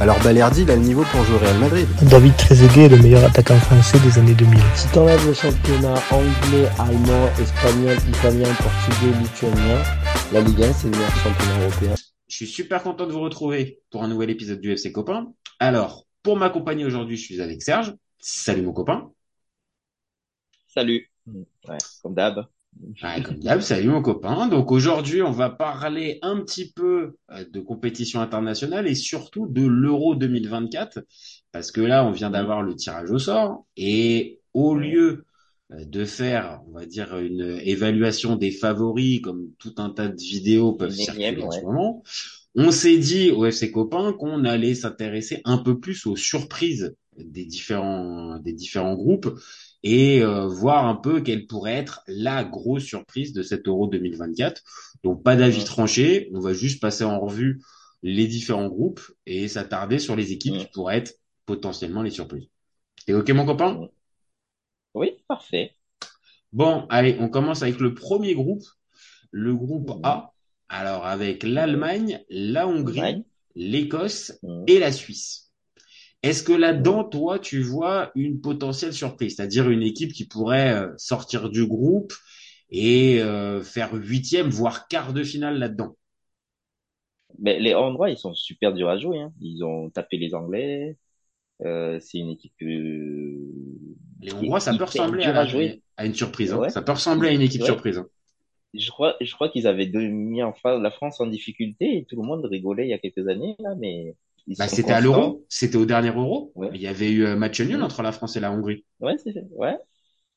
alors Balerdi, il a le niveau pour jouer au Real Madrid. David Trezeguet est le meilleur attaquant français des années 2000. Si t'enlèves le championnat anglais, allemand, espagnol, italien, portugais, lituanien, la Ligue 1 c'est le meilleur championnat européen. Je suis super content de vous retrouver pour un nouvel épisode du FC Copain. Alors, pour m'accompagner aujourd'hui, je suis avec Serge. Salut mon copain. Salut. Ouais, comme d'hab. Ouais, comme d'hab, salut mon copain. Donc aujourd'hui, on va parler un petit peu euh, de compétition internationale et surtout de l'Euro 2024 parce que là, on vient d'avoir le tirage au sort. Et au lieu euh, de faire, on va dire, une évaluation des favoris comme tout un tas de vidéos peuvent circuler en ce moment, on s'est dit au FC Copain qu'on allait s'intéresser un peu plus aux surprises des différents des différents groupes et euh, voir un peu quelle pourrait être la grosse surprise de cet Euro 2024. Donc pas d'avis tranché, on va juste passer en revue les différents groupes et s'attarder sur les équipes qui pourraient être potentiellement les surprises. T'es ok mon copain? Oui, parfait. Bon, allez, on commence avec le premier groupe, le groupe A. Alors avec l'Allemagne, la Hongrie, l'Écosse et la Suisse. Est-ce que là-dedans, toi, tu vois une potentielle surprise, c'est-à-dire une équipe qui pourrait euh, sortir du groupe et euh, faire huitième, voire quart de finale là-dedans? Mais les Hongrois, ils sont super durs à jouer. Hein. Ils ont tapé les Anglais. Euh, c'est une équipe. Euh, les Hongrois, ça peut ressembler à, à, une surprise. Hein. Ça peut ressembler à une équipe ouais. surprise. Hein. Je crois, je crois qu'ils avaient mis enfin la France en difficulté et tout le monde rigolait il y a quelques années là, mais bah, c'était à l'Euro, c'était au dernier Euro. Ouais. Il y avait eu un match nul entre la France et la Hongrie. Ouais, c'est ouais.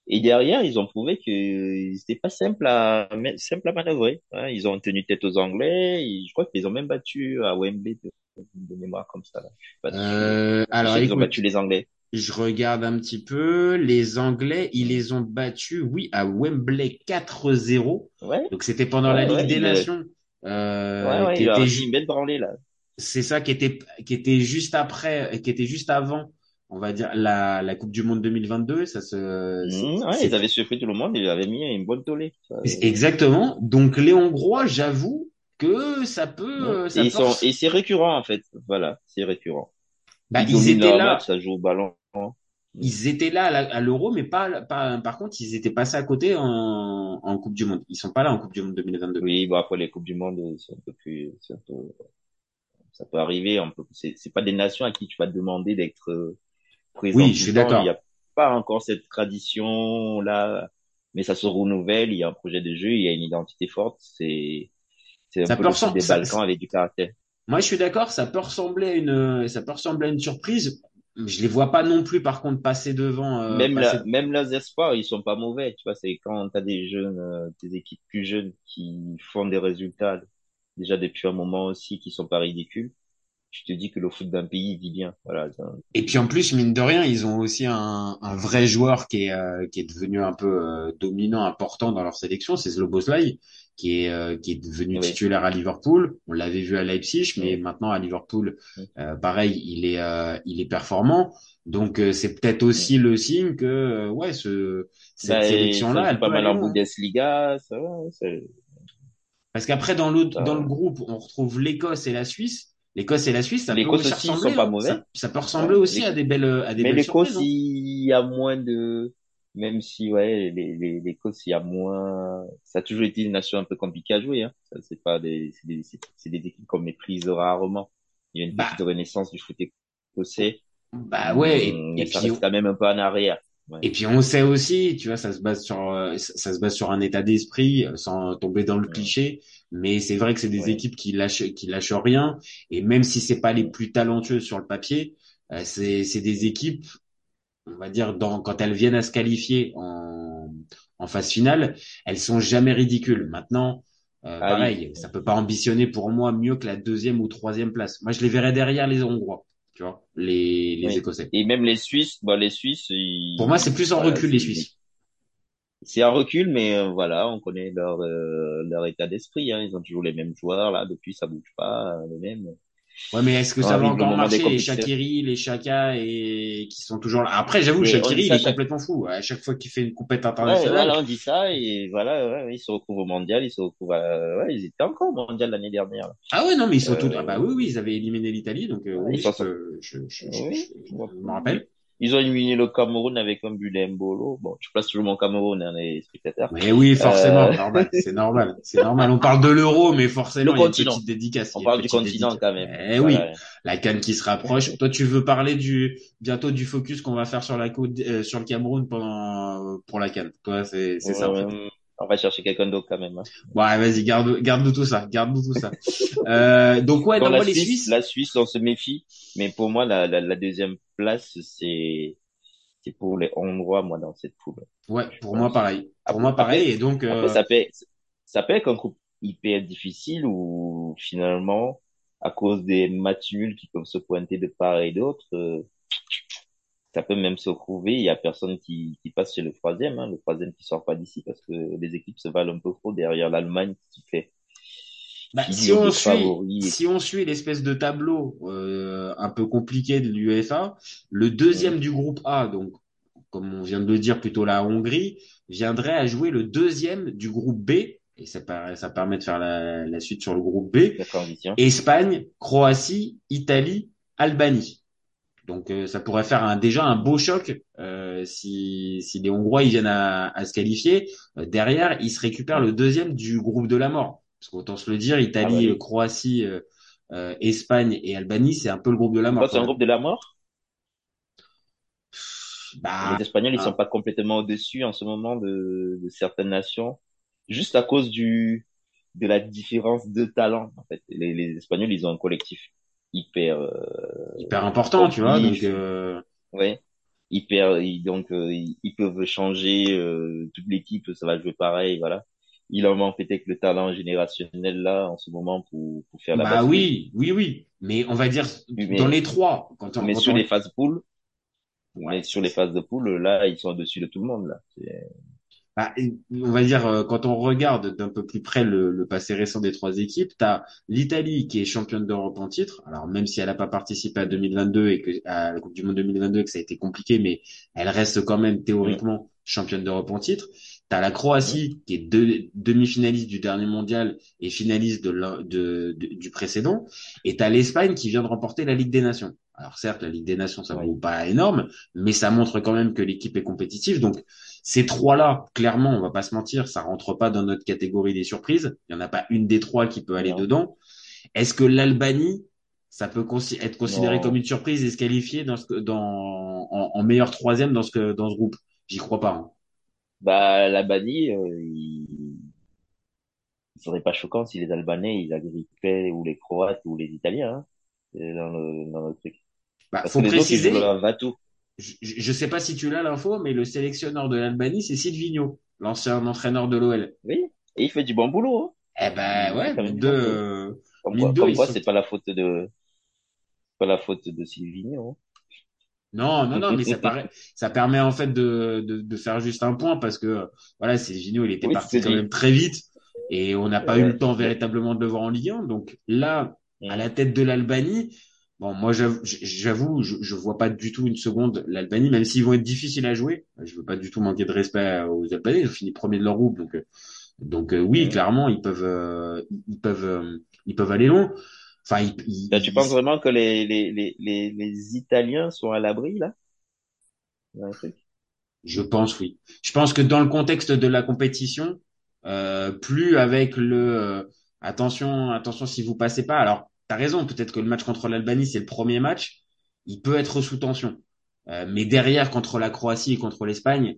Et derrière, ils ont prouvé qu'ils n'étaient pas simples à simple à manœuvrer. Hein. Ils ont tenu tête aux Anglais. Et je crois qu'ils ont même battu à Wembley de, de mémoire comme ça. Là. Euh, alors, ils ont battu les Anglais. Je regarde un petit peu. Les Anglais, ils les ont battus, oui, à Wembley 4-0. Ouais. Donc c'était pendant ouais, la Ligue ouais, des Nations. Euh, ouais, ouais, il a une belle branlée là c'est ça qui était qui était juste après qui était juste avant on va dire la, la Coupe du Monde 2022 ça se mmh, ouais, ils avaient surpris tout le monde ils avaient mis une bonne tollée exactement. Donc les Hongrois j'avoue que ça peut ouais. ça et, ils sont, et c'est récurrent en fait. Voilà c'est récurrent. Bah, ils, ils étaient là. match, ça joue au ballon. Ils étaient là à l'Euro mais pas, pas par contre ils étaient passés à côté en, en Coupe du Monde. Ils sont pas là en Coupe du Monde 2022 oui bon après les Coupes du Monde c'est un peu plus c'est un peu ça peut arriver. On peut, c'est, c'est pas des nations à qui tu vas demander d'être euh, présent. Oui, je suis d'accord. Il n'y a pas encore cette tradition là, mais ça se renouvelle. Il y a un projet de jeu, il y a une identité forte. C'est, c'est un ça peu peut le ressembler, des Balkans avec du caractère. Moi, je suis d'accord. Ça peut ressembler à une, ça peut ressembler à une surprise. Je les vois pas non plus, par contre, passer devant. Euh, même passer... la, même les espoirs, ils sont pas mauvais. Tu vois, c'est quand t'as des jeunes, euh, des équipes plus jeunes qui font des résultats déjà depuis un moment aussi qui sont pas ridicules. Je te dis que le foot d'un pays vit bien. Voilà. Et puis en plus, mine de rien, ils ont aussi un, un vrai joueur qui est euh, qui est devenu un peu euh, dominant, important dans leur sélection, c'est Sloboslai, qui est euh, qui est devenu oui. titulaire à Liverpool. On l'avait vu à Leipzig, mais maintenant à Liverpool, pareil, il est il est performant. Donc c'est peut-être aussi oui. le signe que ouais, ce cette bah, sélection-là, elle pas mal en. Bundesliga, ça va. Parce qu'après dans l'autre dans le groupe, on retrouve l'Écosse et la Suisse. L'Écosse et la Suisse, ça peut aussi, ressembler. Sont pas mauvais. Ça, ça peut ressembler ouais, aussi à des belles, à des mais l'Écosse, hein. il y a moins de, même si ouais, l'Écosse, il y a moins. Ça a toujours été une nation un peu compliquée à jouer. Hein. Ça, c'est pas des, c'est des, c'est des équipes qu'on méprise rarement. Il y a une petite bah. renaissance du foot écossais. Bah ouais. Et, mais et ça puis, reste quand même un peu en arrière. Ouais. Et puis on sait aussi, tu vois, ça se base sur ça se base sur un état d'esprit, sans tomber dans le ouais. cliché. Mais c'est vrai que c'est des ouais. équipes qui lâchent qui lâchent rien. Et même si c'est pas les plus talentueuses sur le papier, euh, c'est c'est des équipes, on va dire, dans quand elles viennent à se qualifier en en phase finale, elles sont jamais ridicules. Maintenant, euh, ah, pareil, oui. ça peut pas ambitionner pour moi mieux que la deuxième ou troisième place. Moi, je les verrais derrière les Hongrois tu vois, les, les oui. Écossais. Et même les Suisses, bah, les Suisses, ils... Pour moi, c'est plus en voilà, recul, les Suisses. c'est un recul, mais euh, voilà, on connaît leur euh, leur état d'esprit. Hein. Ils ont toujours les mêmes joueurs là, depuis ça bouge pas, euh, les mêmes. Ouais, mais est-ce que ça va encore marcher, les. Shakiri, les Chaka et qui sont toujours là? Après, j'avoue, Shakiri, il est chaque complètement fou. À chaque fois qu'il fait une Ouais, internationale. voilà, on dit ça et voilà, ouais, ouais, ils se retrouvent au mondial, ils se retrouvent à... ouais, ils étaient encore au mondial l'année dernière. là. Ah ouais, non, mais ils sont tous, ah bah oui, oui, ils avaient éliminé l'Italie, donc, euh, ouais, oui, sont je, je, je, je, Oui, je- je me rappelle. Ils ont éliminé le Cameroun avec un but d'Embolo. Bon, je place toujours mon Cameroun, hein, les spectateurs. Mais oui, forcément, Euh, normal, c'est normal, c'est normal. On parle de l'euro, mais forcément, Le il y a une petite dédicace. On parle du continent dédicace. quand même. Eh oui, la canne qui se rapproche. Toi, tu veux parler du bientôt du focus qu'on va faire sur la côte, euh, sur le Cameroun pendant pour la canne. Toi, c'est c'est ça en fait. On va chercher quelqu'un d'autre quand même. hein. Ouais, vas-y, garde garde tout ça, garde tout ça. Euh, donc ouais, Dans non, la moi les Suisse, Suisses. la Suisse, on se méfie. Mais pour moi, la, la, la deuxième place, c'est c'est pour les Hongrois, moi, dans cette poule. Ouais, pour moi pareil. Pour Après- moi pareil. après- Et donc euh, Après, ça peut, ça peut être un groupe hyper difficile où finalement, à cause des matchs nuls qui peuvent se pointer de part et d'autre, euh, ça peut même se retrouver. Il y a personne qui, qui passe chez le troisième, hein, le troisième qui sort pas d'ici parce que les équipes se valent un peu trop derrière l'Allemagne qui fait. Bah, qui si on suit, favoris. si on suit l'espèce de tableau euh, un peu compliqué de l'UEFA, le deuxième du groupe A, donc comme on vient de le dire plutôt la Hongrie, viendrait à jouer le deuxième du groupe B, et ça, permet de faire la, la suite sur le groupe B. Espagne, Croatie, Italie, Albanie. Donc euh, ça pourrait faire un, déjà un beau choc euh, si, si les Hongrois ils viennent à, à se qualifier. Euh, derrière, ils se récupèrent le deuxième du groupe de la mort. Parce qu'autant se le dire, Italie, Ah Croatie, Espagne et Albanie, c'est un peu le groupe de la mort. C'est un groupe de la mort? Bah, Les Espagnols, ils ah. sont pas complètement au-dessus en ce moment de, de certaines nations, juste à cause du de la différence de talent. En fait, les, les Espagnols, ils ont un collectif hyper euh, hyper important, tu vois. Donc euh, ouais, hyper. donc euh, ils, peuvent changer euh, toute l'équipe, ça va jouer pareil, voilà. Il en manque peut-être le talent générationnel là en ce moment pour pour faire la bah oui, oui, oui. Mais on va dire mais- dans les trois. Quand on, Mais quand sur on- les phases poules, Ouais. mais sur les phases de poule, là, ils sont au-dessus de tout le monde là. Bah, on va dire, euh, quand on regarde d'un peu plus près le, passé récent des trois équipes, tu l'Italie qui est championne d'Europe en titre. Alors, même si elle n'a pas participé à 2022 et que, à la Coupe du Monde 2022 et que ça a été compliqué, mais elle reste quand même théoriquement championne d'Europe en titre. Tu la Croatie qui est demi-finaliste du dernier mondial et finaliste du précédent. Et tu l'Espagne qui vient de remporter la Ligue des Nations. Alors, certes, la Ligue des Nations, ça vaut pas énorme, mais ça montre quand même que l'équipe est compétitive. Donc, ces trois-là, clairement, on va pas se mentir, ça rentre pas dans notre catégorie des surprises. Il y en a pas une des trois qui peut aller Non. dedans. Est-ce que l'Albanie, ça peut être considéré Non. comme une surprise et se qualifier dans ce que, dans, en, en meilleur troisième dans ce que, dans ce groupe? J'y crois pas. hein. Bah, l'Albanie, euh, il... il serait pas choquant si les Albanais, ils agrippaient ou les Croates ou les Italiens, hein, dans le, dans le truc. Bah, Parce faut que les autres, ils préciser, Vatou. je, je sais pas si tu l'as l'info, mais le sélectionneur de l'Albanie, c'est Silvino, l'ancien entraîneur de l'OL. Oui. Et il fait du bon boulot, hein. Eh ben, ouais, mine de, Comme quoi, comme quoi, sont- c'est pas la faute de, c'est pas la faute de Silvino. hein. Non, non, non, mais ça paraît, ça permet en fait de, de, de faire juste un point parce que voilà, Silvino, il était Oui, parti c'est quand même très vite et on n'a pas eu le temps véritablement de le voir en Ligue 1. Donc là, à la tête de l'Albanie, bon, moi j'avoue, je, je vois pas du tout une seconde l'Albanie, même s'ils vont être difficiles à jouer. Je veux pas du tout manquer de respect aux Albanais. Ils ont fini premier de leur groupe, donc donc euh, oui, clairement, ils peuvent, euh, ils peuvent, euh, ils peuvent aller loin. Enfin, ils, ils- Là, tu ils- penses vraiment que les, les, les, les, les Italiens sont à l'abri, là? Truc? Je pense oui. Je pense que dans le contexte de la compétition, euh, plus avec le euh, attention, attention si vous passez pas. Alors, t'as raison. Peut-être que le match contre l'Albanie c'est le premier match. Il peut être sous tension. Euh, mais derrière contre la Croatie et contre l'Espagne,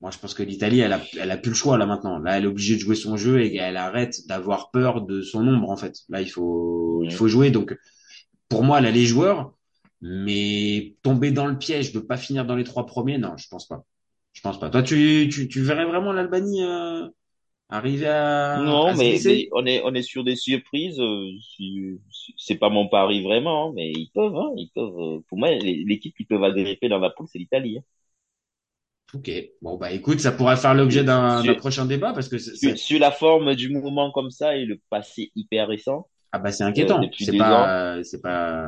moi je pense que l'Italie elle a, elle a plus le choix là maintenant. Là elle est obligée de jouer son jeu et elle arrête d'avoir peur de son ombre en fait. Là il faut, il faut jouer. Donc pour moi elle a les joueurs, mais tomber dans le piège de pas finir dans les trois premiers, non, je pense pas. Je pense pas. Toi, tu, tu, tu verrais vraiment l'Albanie euh, arriver à, Non, à mais, on est, on est sur des surprises. euh, c'est pas mon pari vraiment, hein, mais ils peuvent, hein, ils peuvent. euh, Pour moi, l'équipe qui peut agripper dans la poule, c'est l'Italie. hein. Ok. Bon, bah écoute, ça pourrait faire l'objet d'un prochain débat parce que c'est- Sur, sur la forme du mouvement comme ça et le passé hyper récent, ah bah c'est inquiétant. Euh, C'est pas, c'est pas.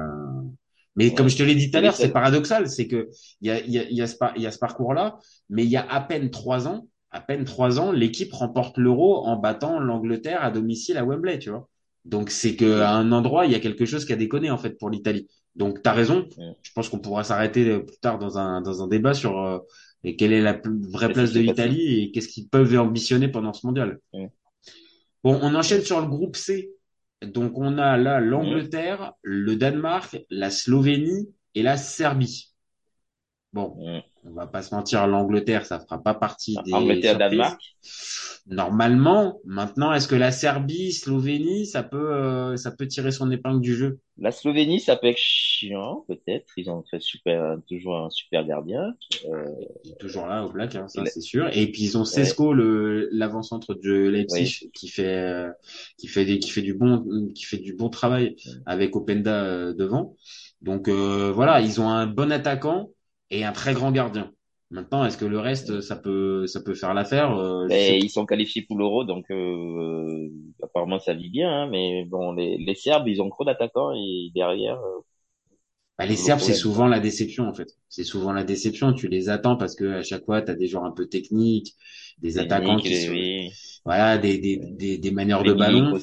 Mais Ouais. comme je te l'ai dit tout à l'heure, c'est paradoxal, c'est que il y a, il y a, y a ce, par- il y a ce parcours-là, mais il y a à peine trois ans, à peine trois ans, l'équipe remporte l'Euro en battant l'Angleterre à domicile à Wembley, tu vois. Donc c'est que à un endroit, il y a quelque chose qui a déconné en fait pour l'Italie. Donc t'as raison. Ouais. Je pense qu'on pourra s'arrêter euh, plus tard dans un dans un débat sur euh, quelle est la plus- vraie place de l'Italie et qu'est-ce qu'ils peuvent ambitionner pendant ce mondial. Ouais. Bon, on enchaîne sur le groupe C. Donc on a là l'Angleterre, le Danemark, la Slovénie et la Serbie. Bon, Ouais. On va pas se mentir, l'Angleterre, ça fera pas partie des Angleterre. Danemark? Normalement, maintenant, est-ce que la Serbie, Slovénie, ça peut, euh, ça peut tirer son épingle du jeu? La Slovénie, ça peut être chiant, peut-être. Ils ont fait super, toujours un super gardien. Euh, Il est toujours là au Black, hein, ça c'est sûr. Et puis ils ont Sesko, le l'avant-centre de Leipzig, qui fait euh, qui fait des, qui fait du bon qui fait du bon travail avec Openda euh, devant. Donc euh, voilà, ils ont un bon attaquant et un très grand gardien. Maintenant, est-ce que le reste ça peut ça peut faire l'affaire Euh, sais ils sont qualifiés pour l'Euro, donc euh, apparemment ça vit bien. hein, mais bon, les, les Serbes, ils ont trop d'attaquants et derrière, euh, Bah, les Le Serbes, c'est souvent la déception en fait. C'est souvent la déception. Tu les attends parce que à chaque fois, tu as des joueurs un peu techniques, des attaquants qui sont, oui, voilà, des des des, des manières de ballon.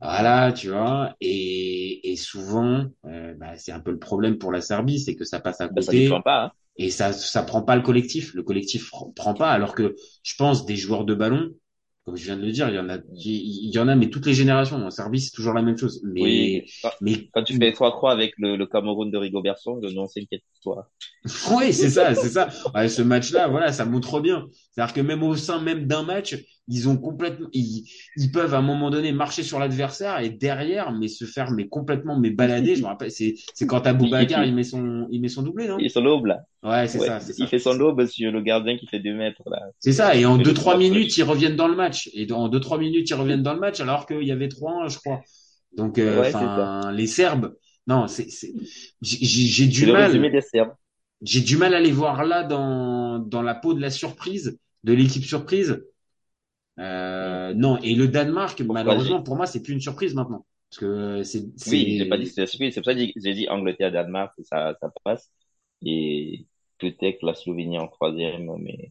Voilà, tu vois. Et et souvent, euh, bah, c'est un peu le problème pour la Serbie, c'est que ça passe à ça côté pas. Hein. et ça ça prend pas le collectif. Le collectif pr- prend pas. Alors que je pense des joueurs de ballon, comme je viens de le dire, il y en a, il y en a, mais toutes les générations. En Serbie, c'est toujours la même chose. Mais Oui, quand, mais quand tu fais trois croix avec le, le Cameroun de Rigobertson, de non s'inquiète toi. Oui, c'est ça, c'est ça. Ouais, ce match-là, voilà, ça montre bien. C'est-à-dire que même au sein même d'un match, ils ont complètement, ils, ils peuvent à un moment donné marcher sur l'adversaire et derrière, mais se faire mais complètement mais balader. Je me rappelle, c'est c'est quand Aboubacar il met son il met son doublé, non? Il son là. Ouais, c'est Ouais, ça, c'est ça. il fait son l'aube sur le gardien qui fait deux mètres là. C'est ça. Et en deux trois minutes, ils reviennent dans le match. Et en deux trois minutes, ils reviennent dans le match alors qu'il y avait 3-1, je crois. Donc, euh, Ouais, les Serbes. Non, c'est c'est j'ai du mal. j'ai du mal à les voir là dans, dans la peau de la surprise, de l'équipe surprise. Euh, non, et le Danemark, malheureusement, pour moi, c'est plus une surprise maintenant. Parce que c'est. Oui, j'ai pas dit que c'était la surprise. C'est pour ça que j'ai- dit Angleterre, Danemark, ça, ça passe. Et peut-être la Slovénie en troisième, mais.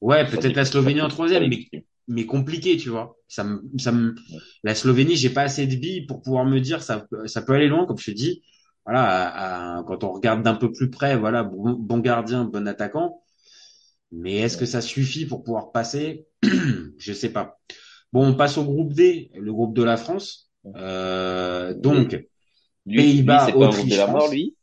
Ouais, peut-être la Slovénie en troisième, mais, mais compliqué, tu vois. Ça me, ça me, la Slovénie, j'ai pas assez de billes pour pouvoir me dire ça, ça peut aller loin, comme je te dis. Voilà, à- à- quand on regarde d'un peu plus près, voilà, bon, bon gardien, bon attaquant. Mais est-ce que ça suffit pour pouvoir passer? Je sais pas. Bon, on passe au groupe D, le groupe de la France. Euh, donc, Pays-Bas, Autriche, groupe de la mort, lui?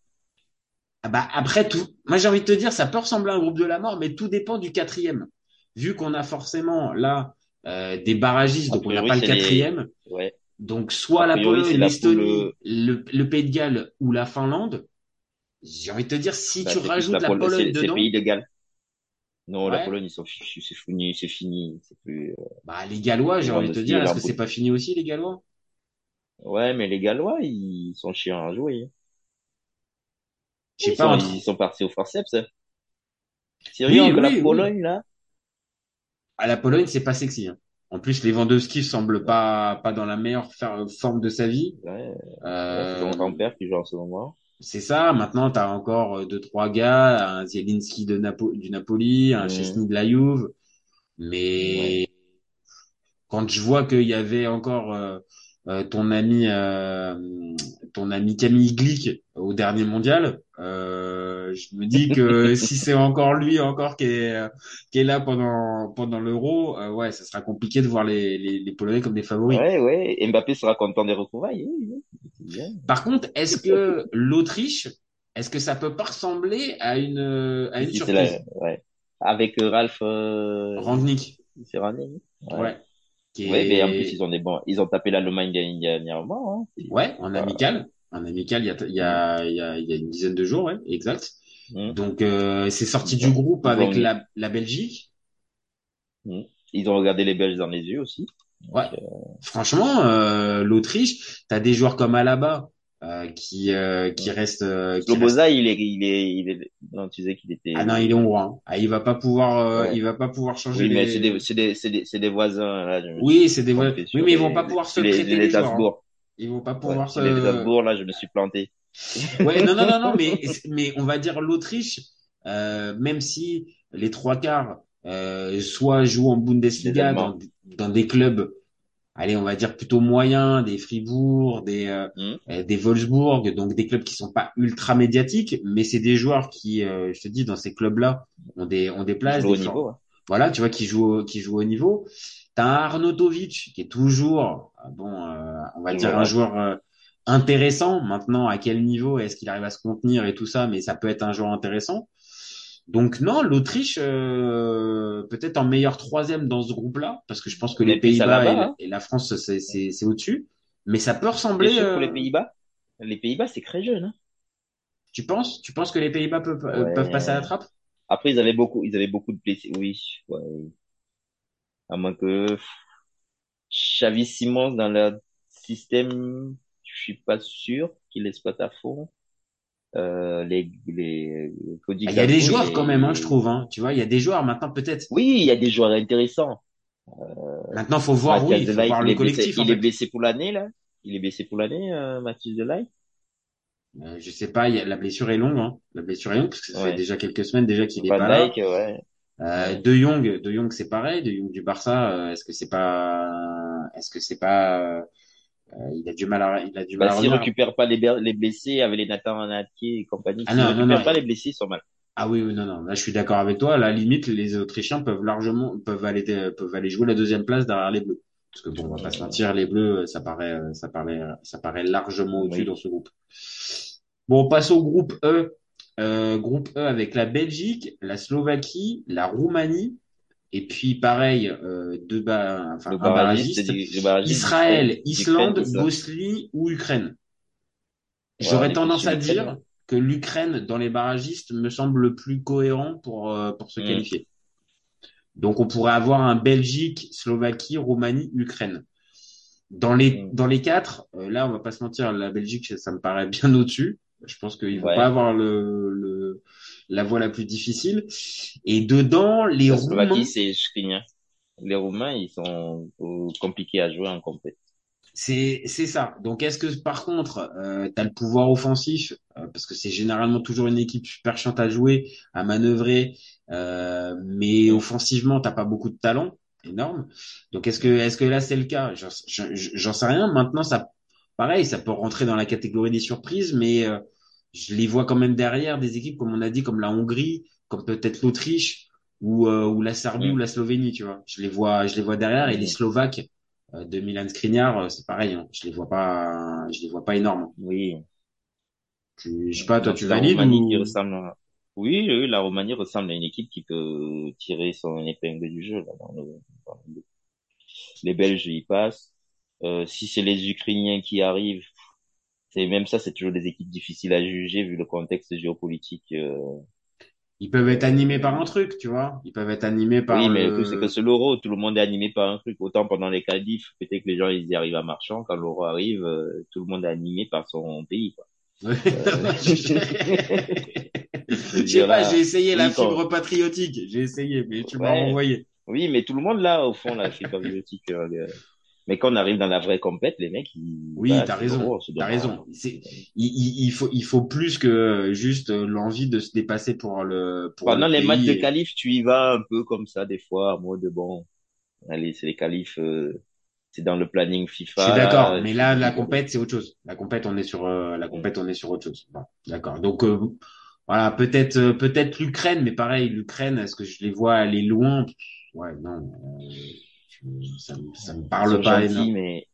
Ah bah après tout, moi j'ai envie de te dire, ça peut ressembler à un groupe de la mort, mais tout dépend du quatrième. Vu qu'on a forcément là euh, des barragistes, donc on n'a pas le les- quatrième. Ouais. Donc soit la Pologne, l'Estonie, le, le Pays de Galles ou la Finlande. J'ai envie de te dire, si Bah, tu rajoutes la, Pol- Pologne c'est dedans, pays de Galles. Non, la. Pologne, ils sont fichus, c'est fini, c'est fini, c'est plus. euh, bah les Gallois, j'ai envie de te dire, est-ce que c'est pas fini aussi les Gallois? Ouais, mais les Gallois, ils sont chiants à jouer. hein. Je sais Ils pas. sont, entre- ils sont partis au forceps. hein. Sérieux, Oui, que la oui, oui. Pologne, là? À la Pologne, c'est pas sexy. hein. En plus, Lewandowski semble pas pas dans la meilleure forme de sa vie. Ouais, ouais, c'est Euh, son grand-père qui joue en ce moment. C'est ça. Maintenant, tu as encore euh, deux, trois gars, un Zielinski de Napo du Napoli, un Mhm. Chesney de la Juve. Mais quand je vois qu'il y avait encore euh, euh, ton ami, euh, ton ami Camille Glick au dernier mondial, euh, je me dis que si c'est encore lui encore qui est qui est là pendant pendant l'Euro, euh, ouais, ça sera compliqué de voir les les, les Polonais comme des favoris. Ouais, ouais. Mbappé sera content des retrouvailles. oui, oui. C'est bien. Par contre, est-ce que l'Autriche, est-ce que ça peut pas ressembler à une à une Si, c'est surprise? la- ouais. Avec euh, Ralph, euh, Rangnick, Serrani. Ouais. ouais. Qui Ouais, mais en plus, ils ont des bons, ils ont tapé l'Allemagne dernièrement, hein. Ouais, en amical. En amical, il y a, il y a, il y a, il y a une dizaine de jours, ouais, exact. Mm. Donc, euh, c'est sorti du groupe avec la, la Belgique. Ils ont regardé les Belges dans les yeux aussi. Ouais. Franchement, euh, l'Autriche, t'as des joueurs comme Alaba, euh, qui euh, qui reste. Euh, Sloboza, reste- il est, il est, il est, non, tu disais qu'il était. Ah non, il est hongrois. hein. Ah, il va pas pouvoir, euh, Ouais. il va pas pouvoir changer. Oui, mais les- c'est des, c'est des, c'est des, des voisins, là. je Oui, c'est des trompé Oui, mais ils vont pas pouvoir se les, prêter les, les joueurs. hein. Ils vont pas pouvoir se. les Habsbourg, là, je me suis planté. Ouais, non, non, non, non, mais, mais on va dire l'Autriche, euh, même si les trois quarts, euh, soit jouent en Bundesliga dans, dans des clubs, allez, on va dire plutôt moyens, des Fribourg, des, euh, Hmm. euh, des Wolfsburg, donc des clubs qui sont pas ultra médiatiques, mais c'est des joueurs qui, euh, je te dis, dans ces clubs-là, ont des, ont des places, Jouent au des niveau, voilà, tu vois, qui joue, au- qui joue au niveau. Un Arnautovic qui est toujours, euh, bon, euh, on va dire un joueur euh, intéressant. Maintenant, à quel niveau est-ce qu'il arrive à se contenir et tout ça, mais ça peut être un joueur intéressant. Donc non, l'Autriche euh, peut-être en meilleur troisième dans ce groupe-là, parce que je pense que les Pays-Bas là-bas, et, la- hein. et la France c'est au-dessus, mais ça peut ressembler. pour les Pays-Bas? Les Pays-Bas, c'est très jeune, hein. Tu penses? Tu penses que les Pays-Bas peuvent Ouais. peuvent passer à la trappe? Après, ils avaient beaucoup, ils avaient beaucoup de blessés. Oui, ouais. À moins que Xavi Simons dans leur système, je suis pas sûr qu'il exploite à fond. Euh, les, les, Cody Ah, Il y a des joueurs quand même, hein, je trouve. Hein. Tu vois, il y a des joueurs maintenant peut-être. Oui, il y a des joueurs intéressants. Maintenant, faut voir, Mathias oui, faut voir il le blessé, collectif. il est blessé pour l'année, là. Il est blessé pour l'année, euh, Mathias Delay. Euh, je sais pas, y a, la blessure est longue. Hein. La blessure est longue parce que ça Ouais. fait déjà quelques semaines déjà qu'il est pas là. Ouais. Euh, de Jong, de Jong, c'est pareil. De Jong du Barça, euh, est-ce que c'est pas, est-ce que c'est pas, euh, il a du mal à, il a du mal Bah, à s'ils revenir. récupèrent pas les, les blessés avec les Nathan Nattier et compagnie, Ah s'ils non, non, pas les blessés, ils sont mal. Ah oui, oui, non, non. Là, je suis d'accord avec toi. À la limite, les Autrichiens peuvent largement, peuvent aller, peuvent aller jouer la deuxième place derrière les Bleus. Parce que bon, on va pas se mentir, les Bleus, ça paraît, ça paraît, ça paraît largement au-dessus Oui. dans ce groupe. Bon, on passe au groupe E. Euh, groupe E avec la Belgique, la Slovaquie, la Roumanie, et puis pareil, euh, deux ba- enfin, barragiste, Israël, Islande. Bosnie ou Ukraine. Ouais, J'aurais tendance à dire que l'Ukraine dans les barragistes me semble le plus cohérent pour euh, pour se Mm. qualifier. Donc on pourrait avoir un Belgique, Slovaquie, Roumanie, Ukraine. Dans les Mm. dans les quatre, euh, là on va pas se mentir, la Belgique ça me paraît bien au-dessus. Je pense qu'ils vont Ouais. pas avoir le, le la voie la plus difficile. Et dedans les La Roumains. C'est. Les Roumains, ils sont euh, compliqués à jouer en compét. C'est c'est ça. Donc est-ce que par contre euh, tu as le pouvoir offensif euh, parce que c'est généralement toujours une équipe super chiante à jouer, à manœuvrer, euh, mais offensivement t'as pas beaucoup de talent énorme. Donc est-ce que est-ce que là c'est le cas? J'en sais rien. Maintenant ça pareil, ça peut rentrer dans la catégorie des surprises, mais euh, je les vois quand même derrière des équipes comme on a dit comme la Hongrie, comme peut-être l'Autriche ou euh, ou la Serbie ou la Slovénie, tu vois. Je les vois je les vois derrière et les. Slovaques euh, de Milan Skriniar, euh, c'est pareil, hein. je les vois pas, je les vois pas énormes. Oui. Tu, je sais pas, toi, tu la valides ou ressemble à... Oui, oui, la Roumanie ressemble à une équipe qui peut tirer son épingle du jeu. Là, dans le- dans le- Les Belges y passent. Euh, si c'est les Ukrainiens qui arrivent, c'est même ça, c'est toujours des équipes difficiles à juger vu le contexte géopolitique. euh. ils peuvent être animés par un truc, tu vois Ils peuvent être animés par Oui, mais le- c'est que c'est l'euro, tout le monde est animé par un truc. Autant pendant les qualifs, peut-être que les gens ils y arrivent à marchand. Quand l'euro arrive, euh, tout le monde est animé par son pays. Quoi. Ouais. Je sais pas, j'ai essayé la oui, fibre patriotique, j'ai essayé, mais tu m'as Ouais. renvoyé. Oui, mais tout le monde là, au fond, là, c'est pas biotique. euh, euh. Mais quand on arrive dans la vraie compète, les mecs, ils... Oui, bah, t'as raison, c'est t'as raison. C'est, il, il, faut, il faut plus que juste l'envie de se dépasser pour le, pour Pendant le les pays matchs de qualif, tu y vas un peu comme ça, des fois, en mode bon, allez, c'est les qualifs, euh, c'est dans le planning FIFA. Je suis d'accord, là, mais là, la compète, c'est autre chose. La compète, on est sur, euh, la compète, on est sur autre chose. Bon, d'accord. Donc, euh, voilà, peut-être, peut-être l'Ukraine, mais pareil, l'Ukraine, est-ce que je les vois aller loin? Ouais, non, ça, me- ça me parle pas gentils, mais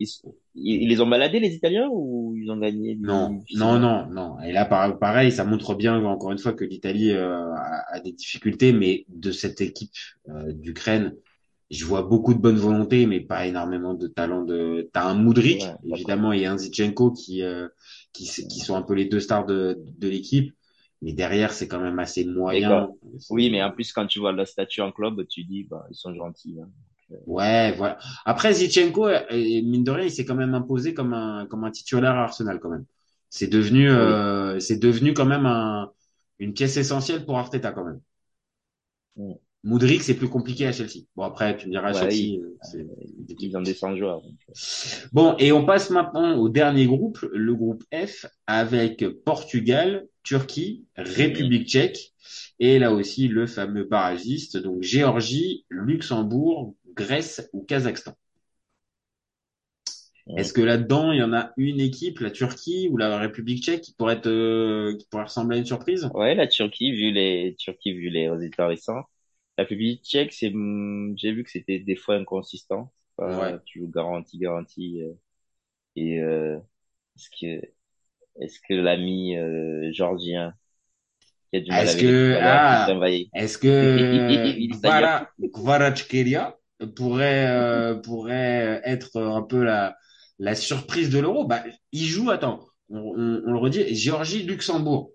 ils, les ont baladés, les Italiens, ou ils ont gagné Non, non, non, non. Et là, par- pareil, ça montre bien, encore une fois, que l'Italie euh, a, a des difficultés, mais de cette équipe euh, d'Ukraine, je vois beaucoup de bonne volonté, mais pas énormément de talent. De, t'as un Moudric, Ouais, évidemment, et un Zichenko qui, euh, qui, qui sont un peu les deux stars de, de l'équipe, mais derrière, c'est quand même assez moyen. Oui, mais en plus, quand tu vois leur statut en club, tu dis, bah, ils sont gentils. hein. Ouais, voilà. Après, Zichenko, euh, mine de rien, il s'est quand même imposé comme un, comme un titulaire à Arsenal, quand même. C'est devenu, euh, c'est devenu quand même un, une pièce essentielle pour Arteta quand même. Mm. Moudric, c'est plus compliqué à Chelsea. Bon après, tu me diras Ouais, Chelsea, il- euh, c'est Ils ont des 100 joueurs. donc. Bon, et on passe maintenant au dernier groupe, le groupe F, avec Portugal, Turquie, République tchèque, et là aussi le fameux barragiste, donc Géorgie, Luxembourg, Grèce ou Kazakhstan. Ouais. Est-ce que là-dedans, il y en a une équipe, la Turquie ou la République tchèque, qui pourrait être, euh, qui pourrait ressembler à une surprise? Ouais, la Turquie, vu les Turquie, vu les résultats récents. La République tchèque, c'est, hum, j'ai vu que c'était des fois inconsistant. Pas Ouais. toujours garanti, garanti. euh, et euh, est-ce que, est-ce que l'ami euh, georgien qui a du mal Est-ce avec que, ah, est-ce que Kvara- Kvaratskhelia pourrait, euh, pourrait être un peu la, la surprise de l'Euro? Bah, il joue, attends, on, on- on le redit, Géorgie-Luxembourg.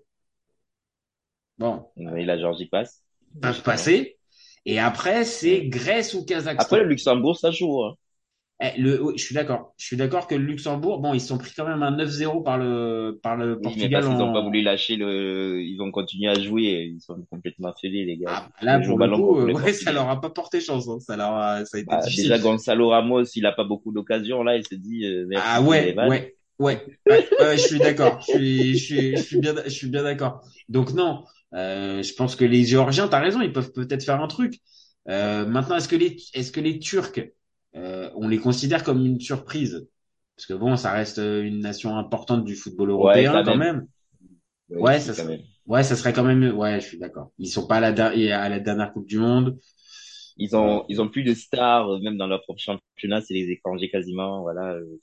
Bon, Oui, la Géorgie passe. peuvent passer. Et après, c'est Grèce ou Kazakhstan. Après, le Luxembourg, ça joue. Hein. Eh, le, je suis d'accord. Je suis d'accord que le Luxembourg, bon, ils se sont pris quand même un 9-0 par le, par le Oui, mais Portugal parce qu'ils n'ont en- pas voulu lâcher le, ils ont continué à jouer. et Ils sont complètement fêlés, les gars. Ah, là, pour le coup, euh, ouais, ça leur a pas porté chance, hein. Ça leur a, ça a été Bah, difficile. déjà, Gonzalo Ramos, il a pas beaucoup d'occasions, là, il se dit, euh, merci Ah ouais, ouais, ouais, ouais, ouais, je suis d'accord. Je suis, je suis, je suis bien, je suis bien d'accord. Donc non, euh, je pense que les Géorgiens, t'as raison, ils peuvent peut-être faire un truc. Euh, maintenant, est-ce que les, est-ce que les Turcs, on les considère comme une surprise? Parce que bon, ça reste une nation importante du football européen quand quand même. même. Ouais, ça quand serait, même. ouais, ça serait quand même, ouais, je suis d'accord. Ils sont pas à la, à la dernière Coupe du Monde. Ils ont, ils ont plus de stars, euh, même dans leur propre championnat, c'est les étrangers quasiment, voilà. euh,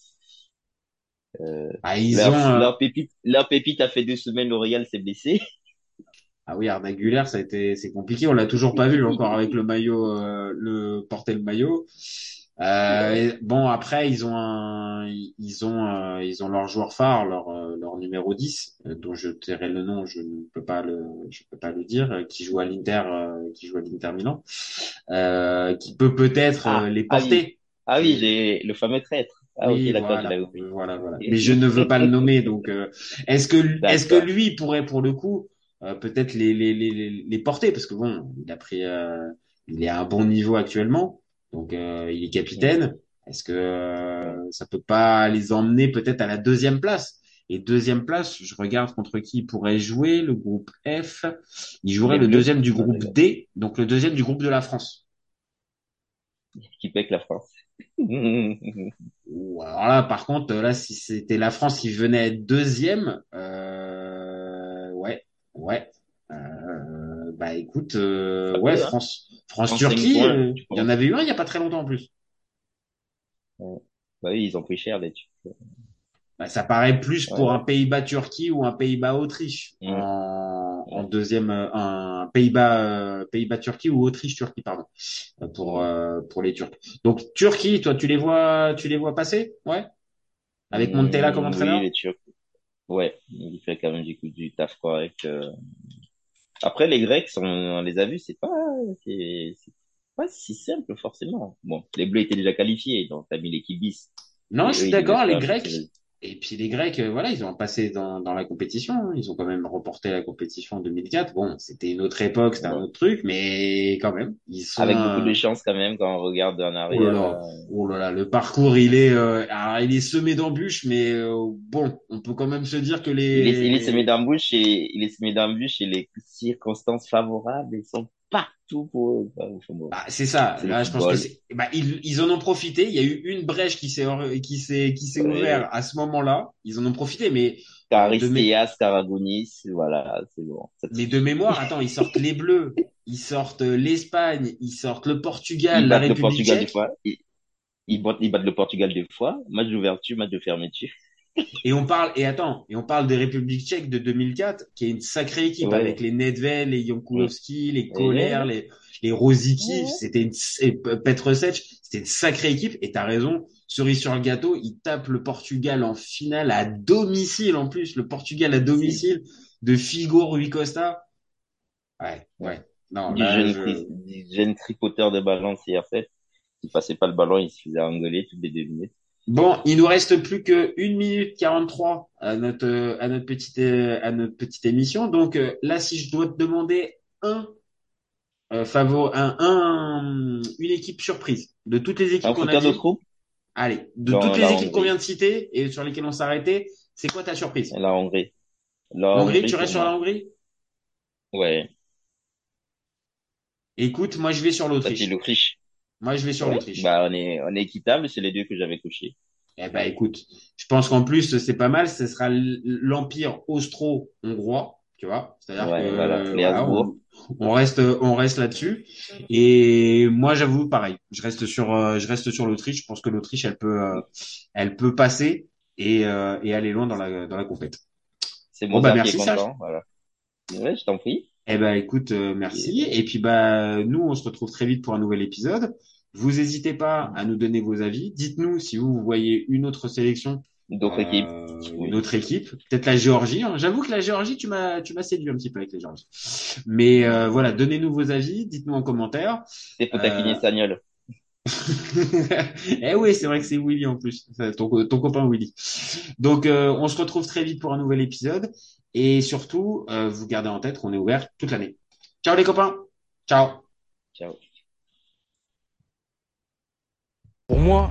euh, Ah, ils leur, ont, euh, leur pépite, leur pépite a fait deux semaines, L'Oréal s'est blessé. Ah oui, Arda Güler, ça a été, c'est compliqué. On l'a toujours pas vu encore avec le maillot, euh, le porter le maillot. Euh, et bon, après, ils ont un, ils ont, euh, ils ont leur joueur phare, leur, euh, leur numéro 10, euh, dont je tairai le nom, je ne peux pas le, je peux pas le dire, euh, qui joue à l'Inter, euh, qui joue à l'Inter Milan, euh, qui peut peut-être Ah, les ah oui. porter. Ah oui, le fameux traître. Ah Oui, ok, d'accord, voilà, voilà, voilà. Mais je ne veux pas le nommer, donc euh, est-ce que est-ce que lui pourrait pour le coup euh, peut-être les, les les les les porter? Parce que bon, il a pris, euh, il est à un bon niveau actuellement, donc euh, il est capitaine. Est-ce que euh, ça peut pas les emmener peut-être à la deuxième place? Et deuxième place, je regarde contre qui il pourrait jouer. Le groupe F, il jouerait le deuxième du groupe. D, donc le deuxième du groupe de la France. Qui pèque la France. Alors là, par contre, là, si c'était la France qui venait être deuxième, euh, ouais, ouais, euh, bah écoute, euh, ouais, hein. France, France France, cinq Turquie, points, euh, il y en avait eu un il y a pas très longtemps en plus. Bah oui, ils ont pris cher, les Turcs. Bah, ça paraît plus pour Ouais. un Pays-Bas Turquie ou un Pays-Bas Autriche Mm. en, en deuxième, euh, un Pays-Bas euh, Pays-Bas Turquie ou Autriche Turquie pardon pour pour les Turcs. Donc Turquie, toi tu les vois, tu les vois passer, ouais, avec Montella comme Mm, entraîneur? Oui, les Turcs. Ouais, il fait quand même du, coup, du taf correct. euh. Après, les Grecs, on, on les a vus, c'est pas, c'est pas si simple forcément. Bon, les Bleus étaient déjà qualifiés, donc t'as mis l'équipe bis. Non, Et je suis d'accord, les Grecs. Et puis les Grecs, euh, voilà, ils ont passé dans, dans la compétition. hein. Ils ont quand même remporté la compétition en 2004. Bon, c'était une autre époque, c'était un autre truc, mais quand même, ils sont. Avec beaucoup de chance quand même quand on regarde en Oh là arrière. là, euh, oh là là, le parcours, il est, euh, alors, il est semé d'embûches, mais euh, bon, on peut quand même se dire que les. Il est, il est semé d'embûches et il est semé d'embûches et les circonstances favorables, elles sont partout pour eux. Bah, c'est ça. C'est le Là, je pense que football. c'est, bah, ils, ils en ont profité. Il y a eu une brèche qui s'est, qui s'est, qui s'est Ouais. ouverte à ce moment-là. Ils en ont profité, mais Caristeas, Caragonis, voilà, c'est bon. Ça Mais de mémoire, attends, ils sortent les Bleus, ils sortent euh, l'Espagne, ils sortent le Portugal, Ils la battent le République Portugal tchèque, fois. Ils, ils battent, ils battent le Portugal deux fois. Match d'ouverture, match de fermeture. Et on parle, et attends, et on parle des Républiques tchèques de 2004, qui est une sacrée équipe Ouais. avec les Nedved, les Jankulovski, les Kohler, Ouais. les, les Rosicky, c'était une, et Petrosec, c'était une sacrée équipe, et t'as raison, cerise sur le gâteau, ils tapent le Portugal en finale à domicile, en plus, le Portugal à domicile, de Figo, Rui Costa. Ouais, ouais. Non, Du là, jeune, je- du jeune tripoteur de ballon CR7. Il passait pas le ballon, il se faisait engueuler toutes les deux minutes. Bon, il nous reste plus que 1 minute 43 à notre, à notre petite, euh, à notre petite émission. Donc euh, là, si je dois te demander un, euh, favor, un, un, une équipe surprise de toutes les équipes qu'on a dit, allez, de toutes les équipes qu'on vient de citer et sur lesquelles on s'est arrêté, c'est quoi ta surprise? La Hongrie. La Hongrie, tu restes sur la Hongrie? Ouais. Écoute, moi je vais sur l'Autriche. l'Autriche. Moi je vais sur Ouais. l'Autriche. Bah, on est, on est équitable, c'est les deux que j'avais cochés. Eh ben, écoute, je pense qu'en plus, c'est pas mal. Ce sera l'empire austro-hongrois, tu vois. C'est-à-dire Ouais, que voilà, on, on reste, on reste là-dessus. Et moi, j'avoue, pareil. Je reste sur, euh, je reste sur l'Autriche. Je pense que l'Autriche, elle peut, euh, elle peut passer et, euh, et aller loin dans la, dans la compète. C'est Bon, bah, merci, content, voilà. Ouais, je t'en prie. Eh ben, écoute, euh, merci. Et puis, bah, nous, on se retrouve très vite pour un nouvel épisode. Vous n'hésitez pas à nous donner vos avis. Dites-nous si vous, vous voyez une autre sélection D'autres Euh, équipes. une autre équipe, peut-être la Géorgie. hein. J'avoue que la Géorgie, tu m'as, tu m'as séduit un petit peu avec les Géorgies. Mais euh, voilà, donnez-nous vos avis, dites-nous en commentaire. C'est pour taquiner Sagnol. eh oui, c'est vrai que c'est Willy en plus, ton, ton copain Willy. Donc, euh, on se retrouve très vite pour un nouvel épisode. Et surtout, euh, vous gardez en tête qu'on est ouvert toute l'année. Ciao les copains. Ciao. Ciao. Pour moi,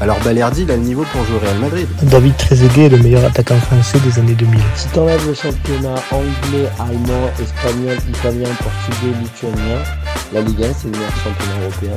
alors Balerdi il a le niveau pour jouer au Real Madrid. David Trezeguet est le meilleur attaquant français des années 2000. Si t'enlèves le championnat anglais, allemand, espagnol, italien, portugais, lituanien, la Ligue 1 c'est le meilleur championnat européen.